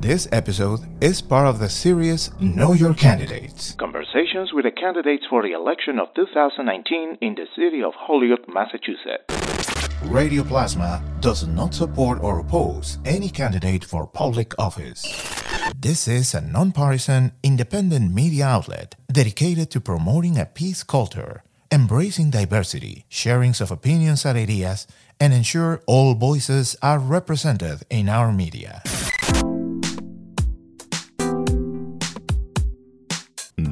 This episode is part of the series Know Your Candidates. Conversations with the candidates for the election of 2019 in the city of Holyoke, Massachusetts. Radio Plasma does not support or oppose any candidate for public office. This is a nonpartisan, independent media outlet dedicated to promoting a peace culture, embracing diversity, sharings of opinions and ideas, and ensure all voices are represented in our media.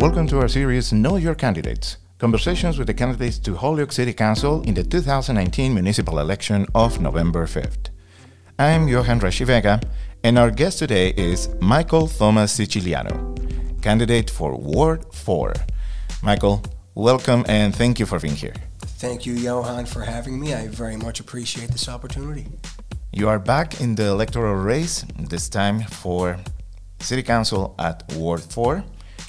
Welcome to our series Know Your Candidates. Conversations with the candidates to Holyoke City Council in the 2019 municipal election of November 5th. I'm Johan Rashi Vega, and our guest today is Michael Thomas Siciliano, candidate for Ward 4. Michael, welcome and thank you for being here. Thank you, Johan, for having me. I very much appreciate this opportunity. You are back in the electoral race, this time for City Council at Ward 4.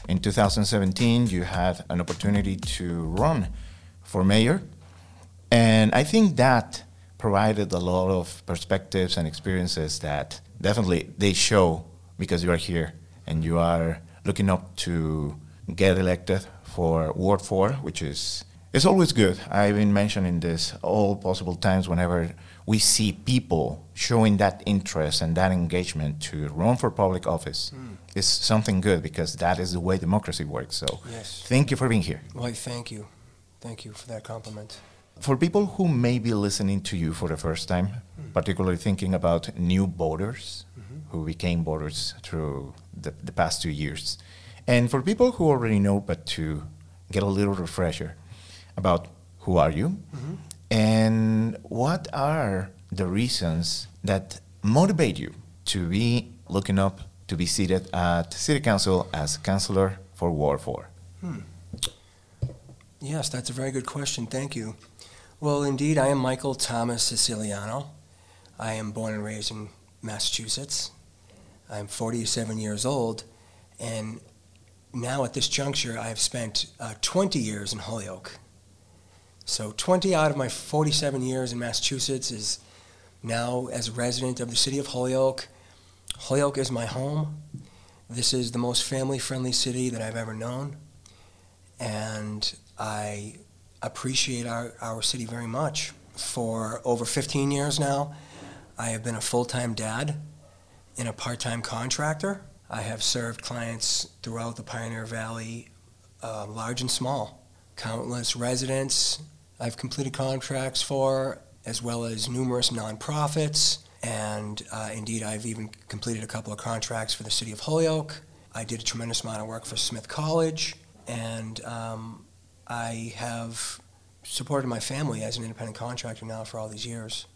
In 2017, you had an opportunity to run for mayor, and I think that provided a lot of perspectives and experiences that definitely they show because you are here and you are looking up to get elected for Ward 4, which is it's always good. I've been mentioning this all possible times whenever we see people showing that interest and that engagement to run for public office. Mm. It's something good because that is the way democracy works. So yes. thank you for being here. Well, thank you. Thank you for that compliment. For people who may be listening to you for the first time, mm. particularly thinking about new voters mm-hmm. who became voters through the, the past two years, and for people who already know but to get a little refresher, about who are you mm-hmm. And what are the reasons that motivate you to be looking up to be seated at city council as councillor for ward 4 hmm. yes that's a very good question. Thank you. Well indeed i am michael thomas siciliano. I am born and raised in massachusetts. I'm 47 years old and now at this juncture i've spent uh, 20 years in holyoke so 20 out of my 47 years in Massachusetts is now as a resident of the city of Holyoke. Holyoke is my home. This is the most family friendly city that I've ever known. And I appreciate our, our city very much. For over 15 years now, I have been a full time dad and a part time contractor. I have served clients throughout the Pioneer Valley, uh, large and small, countless residents, I've completed contracts for, as well as numerous nonprofits. And uh, indeed, I've even completed a couple of contracts for the city of Holyoke. I did a tremendous amount of work for Smith College. And um, I have supported my family as an independent contractor now for all these years.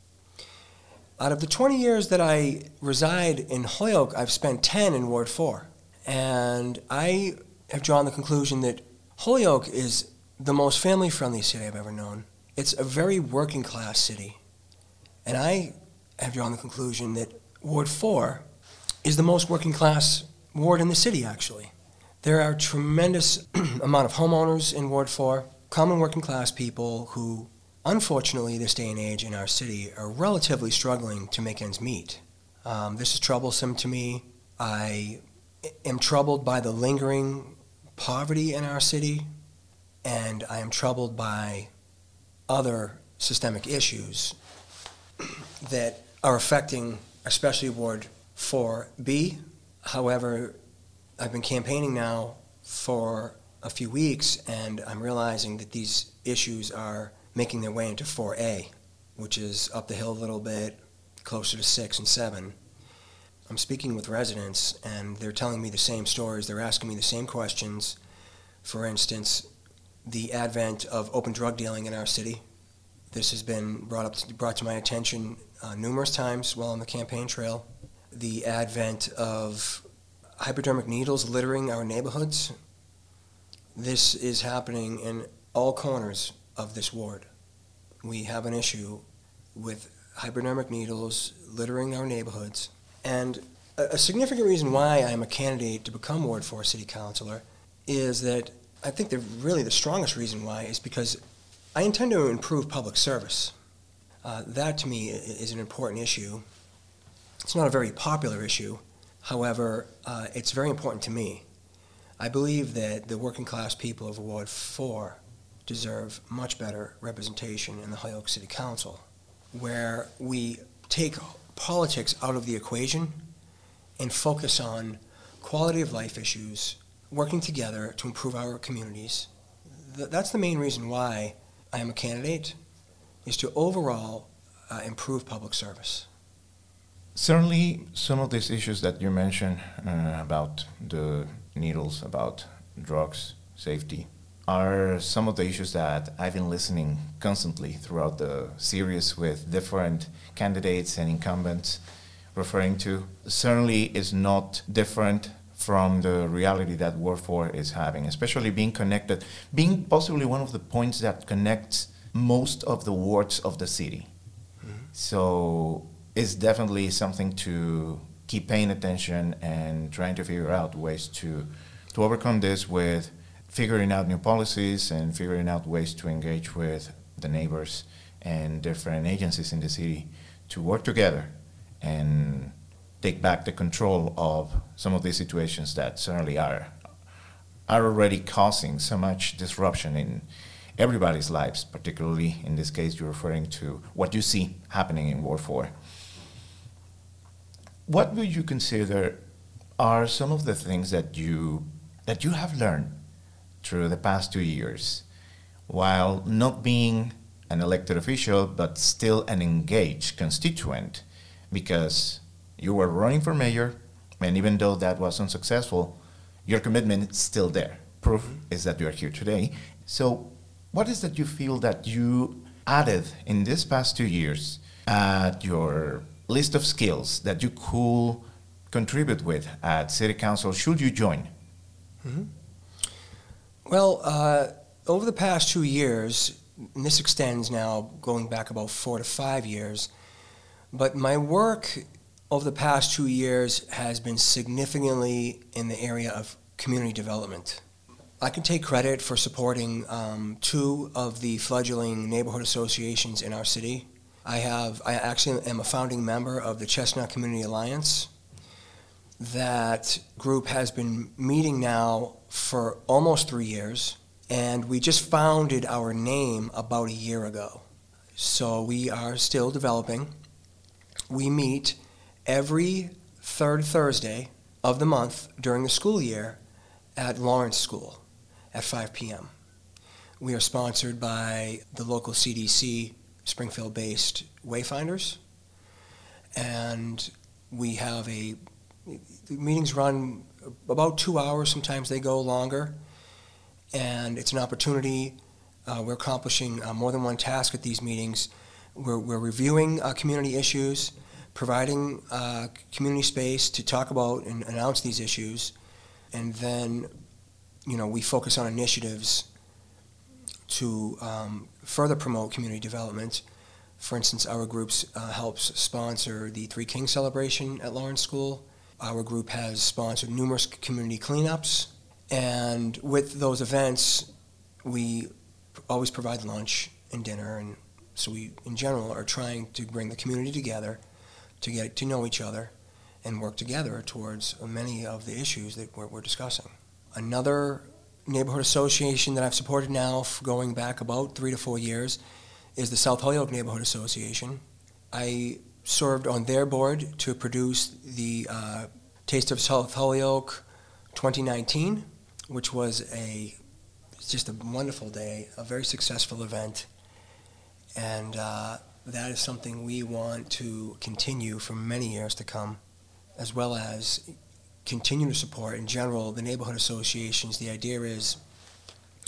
Out of the 20 years that I reside in Holyoke, I've spent 10 in Ward 4. And I have drawn the conclusion that Holyoke is the most family friendly city I've ever known. It's a very working class city. And I have drawn the conclusion that Ward 4 is the most working class ward in the city, actually. There are a tremendous amount of homeowners in Ward 4, common working class people who, unfortunately, this day and age in our city, are relatively struggling to make ends meet. Um, this is troublesome to me. I am troubled by the lingering poverty in our city and I am troubled by other systemic issues that are affecting especially Ward 4B. However, I've been campaigning now for a few weeks and I'm realizing that these issues are making their way into 4A, which is up the hill a little bit, closer to 6 and 7. I'm speaking with residents and they're telling me the same stories, they're asking me the same questions. For instance, the advent of open drug dealing in our city. This has been brought up to, brought to my attention uh, numerous times while on the campaign trail. The advent of hypodermic needles littering our neighborhoods. This is happening in all corners of this ward. We have an issue with hypodermic needles littering our neighborhoods. And a, a significant reason why I'm a candidate to become Ward 4 City Councilor is that I think the really the strongest reason why is because I intend to improve public service. Uh, that to me is an important issue. It's not a very popular issue. However, uh, it's very important to me. I believe that the working class people of Ward 4 deserve much better representation in the Holyoke City Council, where we take politics out of the equation and focus on quality of life issues, working together to improve our communities. Th- that's the main reason why I am a candidate, is to overall uh, improve public service. Certainly, some of these issues that you mentioned uh, about the needles, about drugs, safety, are some of the issues that I've been listening constantly throughout the series with different candidates and incumbents referring to. Certainly, is not different from the reality that 4 is having, especially being connected, being possibly one of the points that connects most of the wards of the city. Mm-hmm. So it's definitely something to keep paying attention and trying to figure out ways to to overcome this with figuring out new policies and figuring out ways to engage with the neighbors and different agencies in the city to work together and take back the control of some of these situations that certainly are are already causing so much disruption in everybody's lives, particularly in this case you're referring to what you see happening in Ward 4. What would you consider are some of the things that you that you have learned through the past two years while not being an elected official but still an engaged constituent because you were running for mayor and even though that was unsuccessful your commitment is still there proof mm-hmm. is that you are here today so what is that you feel that you added in this past two years at your list of skills that you could contribute with at City Council should you join? Mm-hmm. Well, uh, over the past two years, and this extends now going back about four to five years, but my work over the past two years has been significantly in the area of community development. I can take credit for supporting um, two of the fledgling neighborhood associations in our city. I have I actually am a founding member of the Chestnut Community Alliance. That group has been meeting now for almost three years, and we just founded our name about a year ago. So we are still developing. We meet every third Thursday of the month during the school year at Lawrence School at 5 p.m. We are sponsored by the local CDC Springfield based Wayfinders. And we have a, meetings run about two hours, sometimes they go longer. And it's an opportunity. Uh, we're accomplishing uh, more than one task at these meetings. We're, we're reviewing uh, community issues, providing uh, community space to talk about and announce these issues, and then, you know, we focus on initiatives to um, further promote community development. For instance, our group uh, helps sponsor the Three Kings celebration at Lawrence School. Our group has sponsored numerous community cleanups, and with those events, we always provide lunch and dinner, and so we, in general, are trying to bring the community together to get to know each other and work together towards many of the issues that we're, we're discussing. Another neighborhood association that I've supported now going back about three to four years is the South Holyoke Neighborhood Association. I served on their board to produce the uh, Taste of South Holyoke 2019, which was a just a wonderful day, a very successful event, and uh, that is something we want to continue for many years to come, as well as continue to support in general the neighborhood associations. The idea is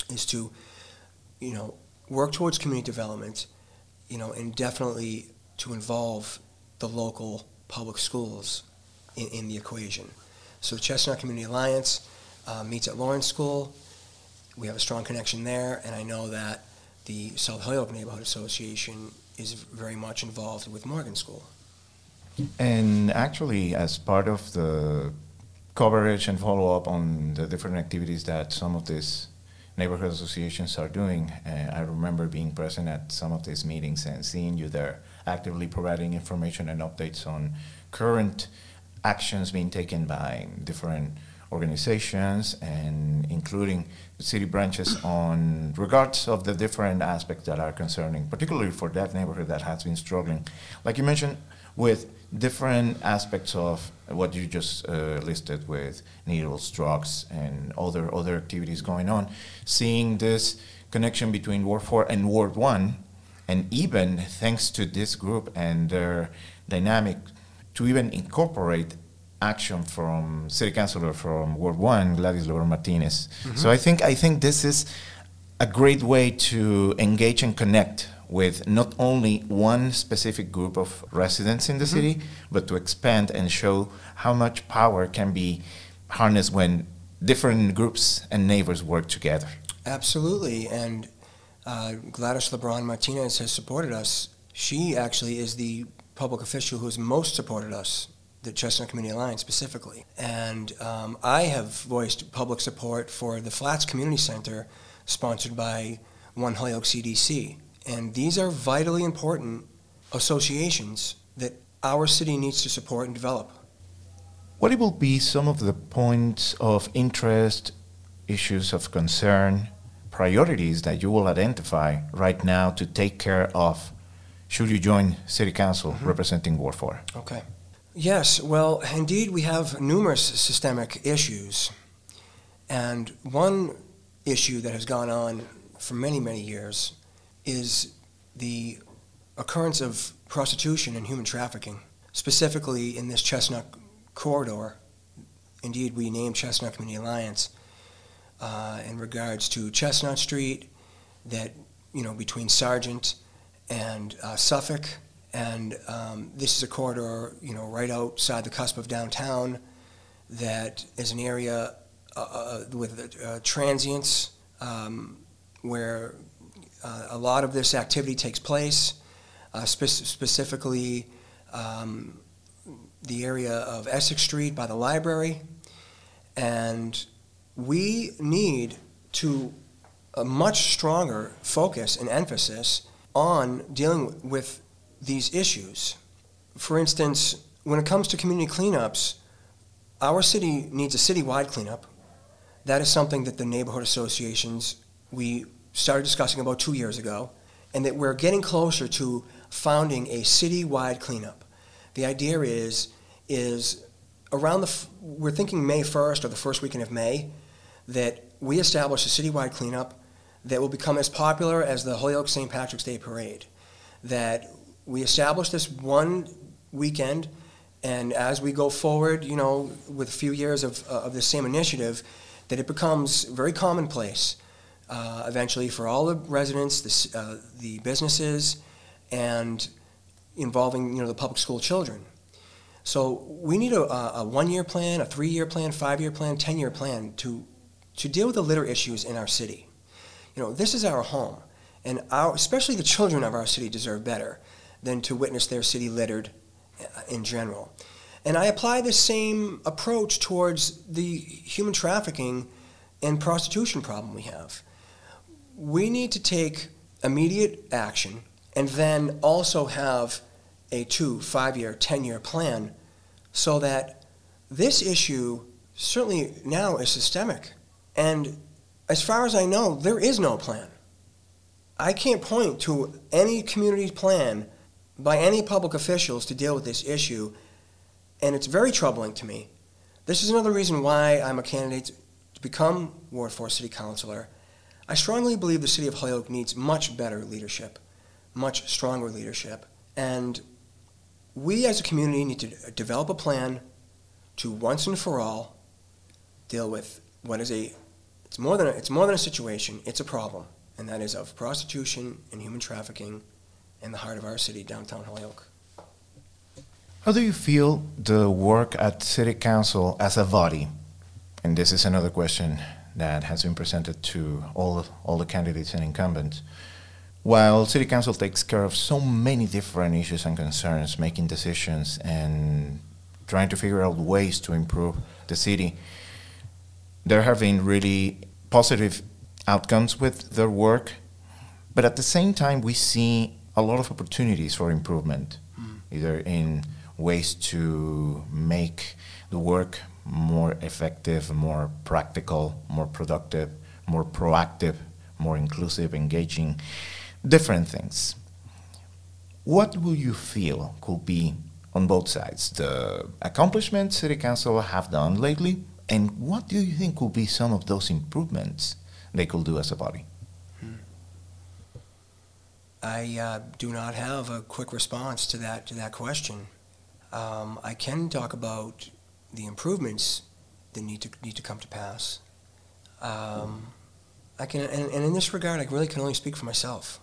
is to, you know, work towards community development you know, and definitely to involve the local public schools in, in the equation. So Chestnut Community Alliance uh, meets at Lawrence School. We have a strong connection there, and I know that the South Holyoke Neighborhood Association is very much involved with Morgan School. And actually, as part of the coverage and follow up on the different activities that some of these neighborhood associations are doing, uh, I remember being present at some of these meetings and seeing you there actively providing information and updates on current actions being taken by different organizations and including city branches on regards of the different aspects that are concerning, particularly for that neighborhood that has been struggling. Like you mentioned, with different aspects of what you just uh, listed with needles, drugs, and other other activities going on, seeing this connection between Ward 4 and Ward 1, and even thanks to this group and their dynamic, to even incorporate action from city councilor from Ward One, Gladys Lebrón Martinez. Mm-hmm. So I think I think this is a great way to engage and connect with not only one specific group of residents in the mm-hmm. city, but to expand and show how much power can be harnessed when different groups and neighbors work together. Absolutely, and uh, Gladys Lebrón Martinez has supported us. She actually is the public official who has most supported us the Chestnut Community Alliance specifically. And um, I have voiced public support for the Flats Community Center, sponsored by One Holyoke CDC. And these are vitally important associations that our city needs to support and develop. What will be some of the points of interest, issues of concern, priorities that you will identify right now to take care of should you join City Council mm-hmm. representing Ward 4? Okay. Yes, well, indeed, we have numerous systemic issues. And one issue that has gone on for many, many years is the occurrence of prostitution and human trafficking, specifically in this Chestnut corridor. Indeed, we named Chestnut Community Alliance uh, in regards to Chestnut Street, that, you know, between Sargent and uh, Suffolk and um, this is a corridor, you know, right outside the cusp of downtown that is an area uh, uh with uh, transients um, where uh, a lot of this activity takes place, uh, spe- specifically um, the area of Essex Street by the library. And we need to a much stronger focus and emphasis on dealing with these issues. For instance, when it comes to community cleanups, our city needs a citywide cleanup. That is something that the neighborhood associations we started discussing about two years ago, and that we're getting closer to founding a citywide cleanup. The idea is is around the we're thinking May 1st or the first weekend of May that we establish a citywide cleanup that will become as popular as the Holyoke St. Patrick's Day Parade. That we established this one weekend, and as we go forward, you know, with a few years of, uh, of this same initiative, that it becomes very commonplace uh, eventually for all the residents, the, uh, the businesses, and involving you know the public school children. So we need a, a one-year plan, a three-year plan, five-year plan, ten-year plan to to deal with the litter issues in our city. You know, this is our home, and our, especially the children of our city deserve better than to witness their city littered uh, in general. And I apply the same approach towards the human trafficking and prostitution problem we have. We need to take immediate action and then also have a two, five year, 10 year plan so that this issue certainly now is systemic. And as far as I know, there is no plan. I can't point to any community plan by any public officials to deal with this issue, and it's very troubling to me. This is another reason why I'm a candidate to become Ward 4 City Councilor. I strongly believe the City of Holyoke needs much better leadership, much stronger leadership, and we as a community need to develop a plan to once and for all deal with what is a it's more than a, it's more than a situation, it's a problem, and that is of prostitution and human trafficking in the heart of our city, downtown Holyoke. How do you feel the work at City Council as a body? And this is another question that has been presented to all, all the candidates and incumbents. While City Council takes care of so many different issues and concerns, making decisions and trying to figure out ways to improve the city, there have been really positive outcomes with their work. But at the same time, we see a lot of opportunities for improvement, mm. either in ways to make the work more effective, more practical, more productive, more proactive, more inclusive, engaging, different things. What will you feel could be on both sides the accomplishments City Council have done lately, and what do you think could be some of those improvements they could do as a body? I uh, do not have a quick response to that to that question. Um, I can talk about the improvements that need to need to come to pass. Um, I can, and, and in this regard, I really can only speak for myself.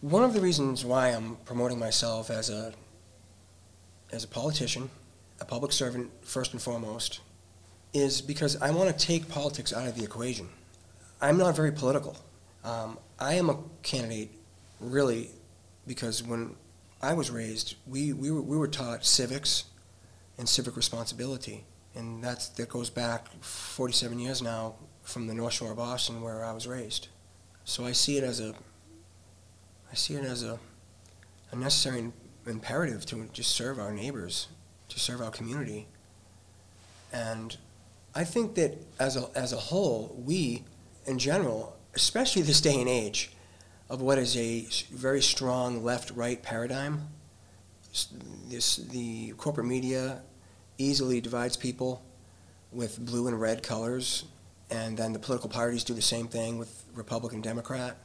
One of the reasons why I'm promoting myself as a as a politician, a public servant first and foremost, is because I want to take politics out of the equation. I'm not very political. Um, I am a candidate, really, because when I was raised, we, we, were, we were taught civics and civic responsibility. And that's, that goes back 47 years now from the North Shore of Boston where I was raised. So I see it as a, I see it as a, a necessary imperative to just serve our neighbors, to serve our community. And I think that as a, as a whole, we, in general, especially this day and age, of what is a very strong left-right paradigm. This, the corporate media easily divides people with blue and red colors, and then the political parties do the same thing with Republican, Democrat,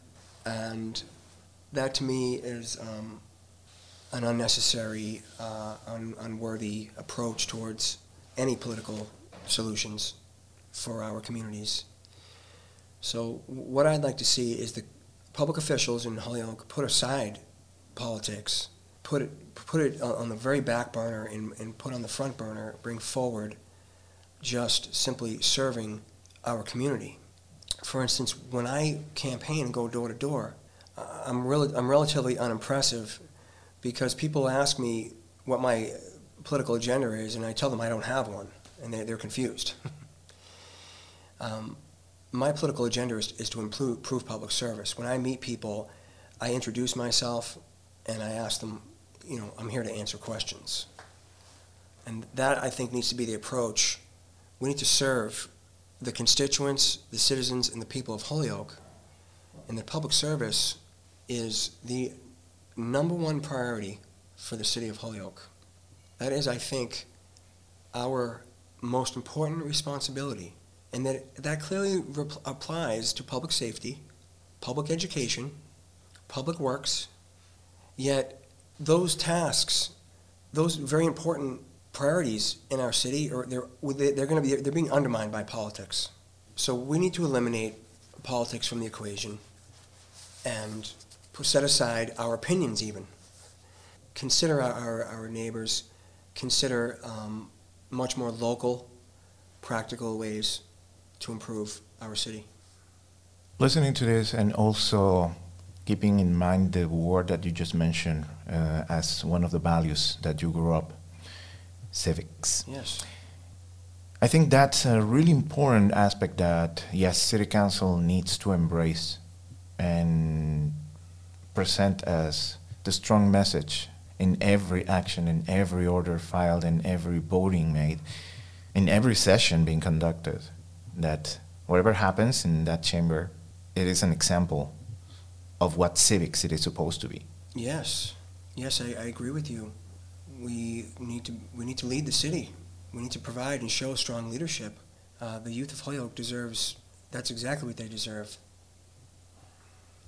and that to me is um, an unnecessary, uh, un- unworthy approach towards any political solutions for our communities. So what I'd like to see is the public officials in Holyoke put aside politics, put it, put it on the very back burner and, and put on the front burner, bring forward just simply serving our community. For instance, when I campaign and go door to door, I'm, really, I'm relatively unimpressive because people ask me what my political agenda is, and I tell them I don't have one, and they, they're confused. um, my political agenda is, is to improve, improve public service. When I meet people, I introduce myself and I ask them, you know, I'm here to answer questions. And that, I think, needs to be the approach. We need to serve the constituents, the citizens, and the people of Holyoke. And the public service is the number one priority for the city of Holyoke. That is, I think, our most important responsibility and that that clearly rep- applies to public safety, public education, public works. Yet those tasks, those very important priorities in our city, or they're they're going to be they're being undermined by politics. So we need to eliminate politics from the equation, and set aside our opinions even. Consider our, our, our neighbors. Consider um, much more local, practical ways to improve our city. Listening to this and also keeping in mind the word that you just mentioned uh, as one of the values that you grew up, civics. Yes. I think that's a really important aspect that, yes, City Council needs to embrace and present as the strong message in every action, in every order filed, in every voting made, in every session being conducted that whatever happens in that chamber, it is an example of what civics it is supposed to be. Yes, yes, I, I agree with you. We need to we need to lead the city. We need to provide and show strong leadership. Uh, the youth of Holyoke deserves. That's exactly what they deserve.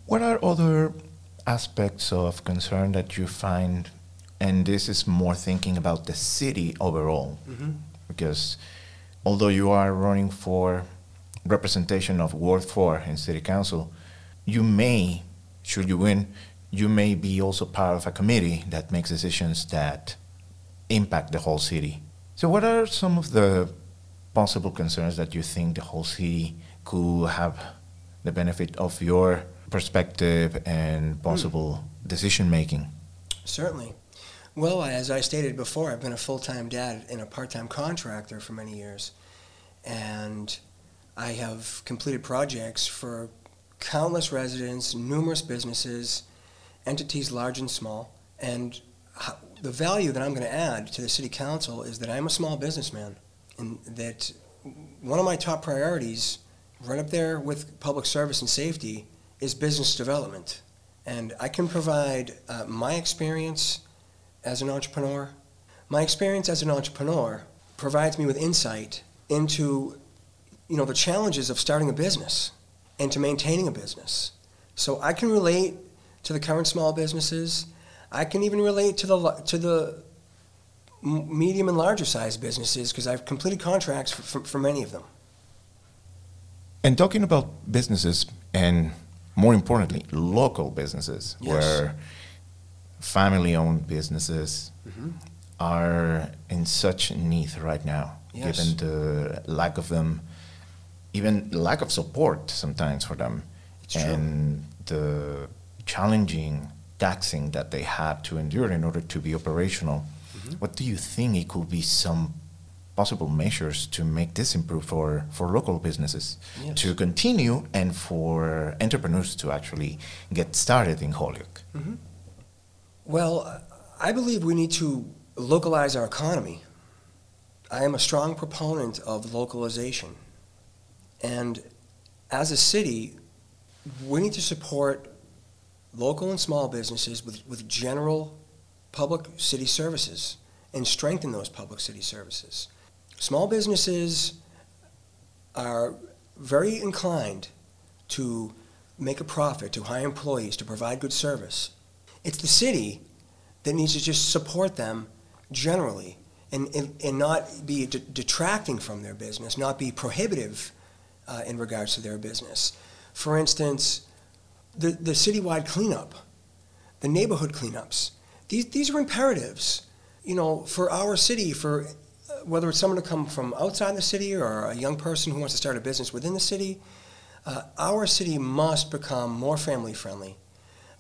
What are other aspects of concern that you find? And this is more thinking about the city overall, mm-hmm. because although you are running for representation of Ward 4 in City Council, you may, should you win, you may be also part of a committee that makes decisions that impact the whole city. So, what are some of the possible concerns that you think the whole city could have the benefit of your perspective and possible mm. decision making? Certainly. Well, as I stated before, I've been a full time dad and a part time contractor for many years. And I have completed projects for countless residents, numerous businesses, entities large and small. And the value that I'm going to add to the city council is that I'm a small businessman and that one of my top priorities, right up there with public service and safety, is business development. And I can provide uh, my experience as an entrepreneur. My experience as an entrepreneur provides me with insight into you know the challenges of starting a business and to maintaining a business. So I can relate to the current small businesses. I can even relate to the to the medium and larger size businesses because I've completed contracts for, for, for many of them. And talking about businesses and more importantly, local businesses yes. where family owned businesses mm-hmm. are in such need right now, yes. given the lack of them, even lack of support sometimes for them, it's and true. the challenging taxing that they have to endure in order to be operational. Mm-hmm. What do you think it could be some possible measures to make this improve for, for local businesses yes. to continue and for entrepreneurs to actually get started in Holyoke? Mm-hmm. Well, I believe we need to localize our economy. I am a strong proponent of localization. And as a city, we need to support local and small businesses with, with general public city services and strengthen those public city services. Small businesses are very inclined to make a profit, to hire employees, to provide good service. It's the city that needs to just support them generally and, and, and not be de- detracting from their business, not be prohibitive uh, in regards to their business. For instance, the, the citywide cleanup, the neighborhood cleanups, these, these are imperatives, you know, for our city, for uh, whether it's someone to come from outside the city or a young person who wants to start a business within the city, uh, our city must become more family friendly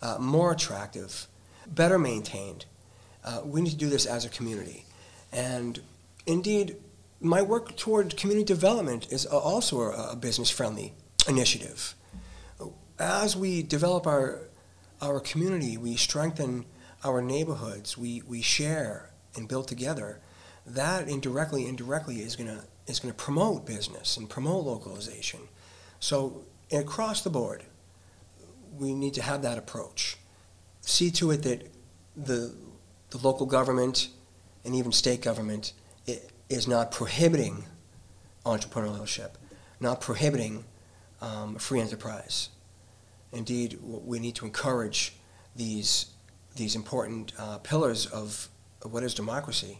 uh, more attractive, better maintained. Uh, we need to do this as a community. And indeed, my work toward community development is also a, a business friendly initiative. As we develop our, our community, we strengthen our neighborhoods, we, we share and build together. That indirectly, indirectly is going to is going to promote business and promote localization. So across the board, we need to have that approach. See to it that the, the local government and even state government is not prohibiting entrepreneurship, not prohibiting um, free enterprise. Indeed, we need to encourage these, these important uh, pillars of, what is democracy.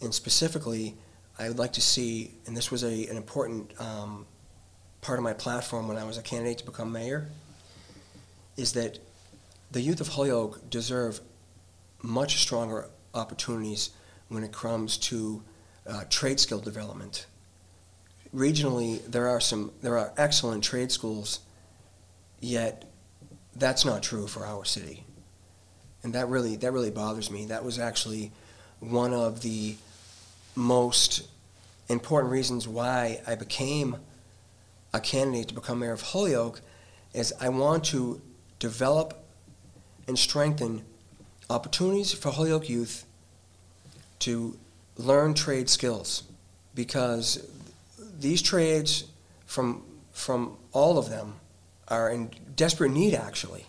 And specifically, I would like to see, and this was a, an important um, part of my platform when I was a candidate to become mayor, is that the youth of Holyoke deserve much stronger opportunities when it comes to uh, trade skill development. Regionally, there are some there are excellent trade schools, yet that's not true for our city, and that really that really bothers me. That was actually one of the most important reasons why I became a candidate to become mayor of Holyoke, is I want to develop and strengthen opportunities for Holyoke youth to learn trade skills. Because these trades from from all of them are in desperate need actually.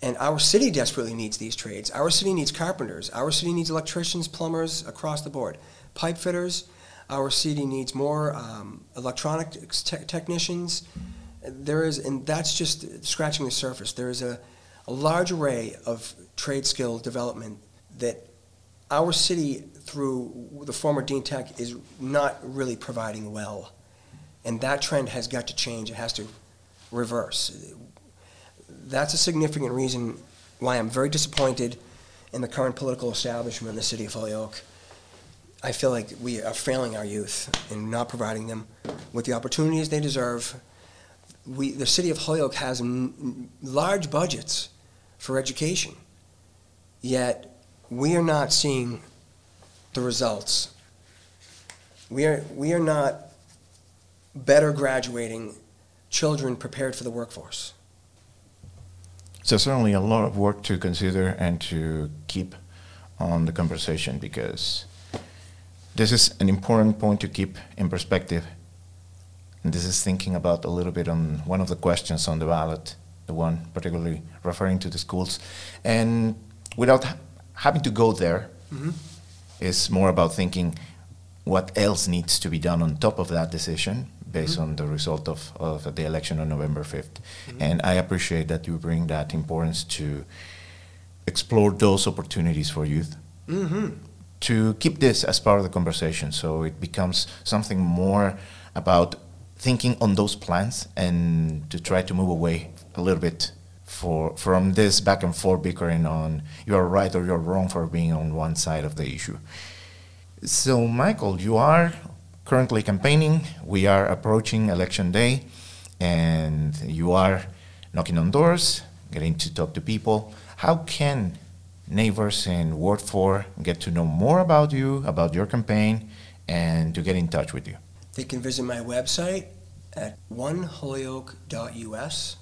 And our city desperately needs these trades. Our city needs carpenters. Our city needs electricians plumbers across the board. Pipe fitters. Our city needs more um, electronic te- technicians there is, and that's just scratching the surface. There is a, a large array of trade skill development that our city, through the former Dean Tech, is not really providing well. And that trend has got to change. It has to reverse. that's a significant reason why I'm very disappointed in the current political establishment in the city of Holyoke. I feel like we are failing our youth in not providing them with the opportunities they deserve. We, the city of Holyoke has m- large budgets for education, yet we are not seeing the results. We are, we are not better graduating children prepared for the workforce. So certainly a lot of work to consider and to keep on the conversation because this is an important point to keep in perspective. And this is thinking about a little bit on one of the questions on the ballot, the one particularly referring to the schools. And without having to go there, mm-hmm. it's more about thinking what else needs to be done on top of that decision based mm-hmm. on the result of, of the election on November 5th. Mm-hmm. And I appreciate that you bring that importance to explore those opportunities for youth. Mm-hmm. To keep this as part of the conversation so it becomes something more about thinking on those plans and to try to move away a little bit for from this back and forth bickering on you're right or you're wrong for being on one side of the issue. So, Michael, you are currently campaigning. We are approaching election day, and you are knocking on doors, getting to talk to people. How can neighbors in Ward 4 get to know more about you, about your campaign, and to get in touch with you? They can visit my website at oneholyoke.us.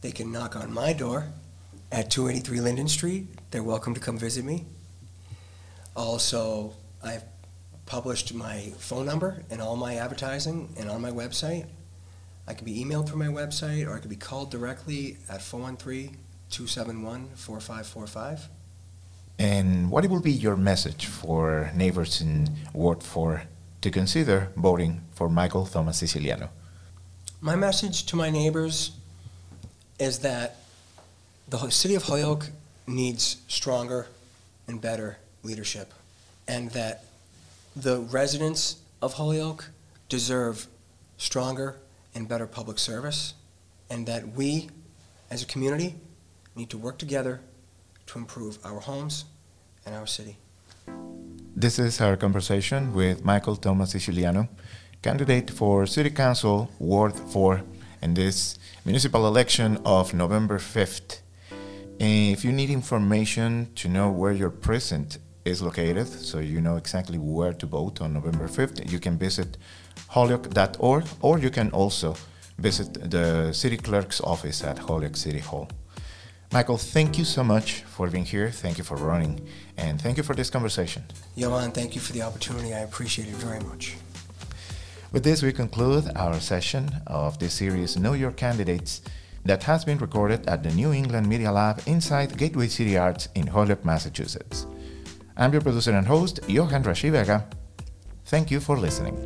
They can knock on my door at 283 Linden Street. They're welcome to come visit me. Also, I've published my phone number and all my advertising and on my website. I can be emailed through my website or I can be called directly at 413 271 4545. And what will be your message for neighbors in Ward 4 to consider voting for Michael Thomas Siciliano? My message to my neighbors is that the city of Holyoke needs stronger and better leadership, and that the residents of Holyoke deserve stronger and better public service, and that we, as a community, need to work together to improve our homes and our city. This is our conversation with Michael Thomas Siciliano, candidate for City Council Ward 4 in this municipal election of November 5th. If you need information to know where your precinct is located, so you know exactly where to vote on November 5th. You can visit holyoke.org or you can also visit the city clerk's office at Holyoke City Hall. Michael, thank you so much for being here. Thank you for running, and thank you for this conversation. Johan, thank you for the opportunity. I appreciate it very much. With this, we conclude our session of this series, Know Your Candidates, that has been recorded at the New England Media Lab inside Gateway City Arts in Holyoke, Massachusetts. I'm your producer and host, Johan Rashi Vega. Thank you for listening.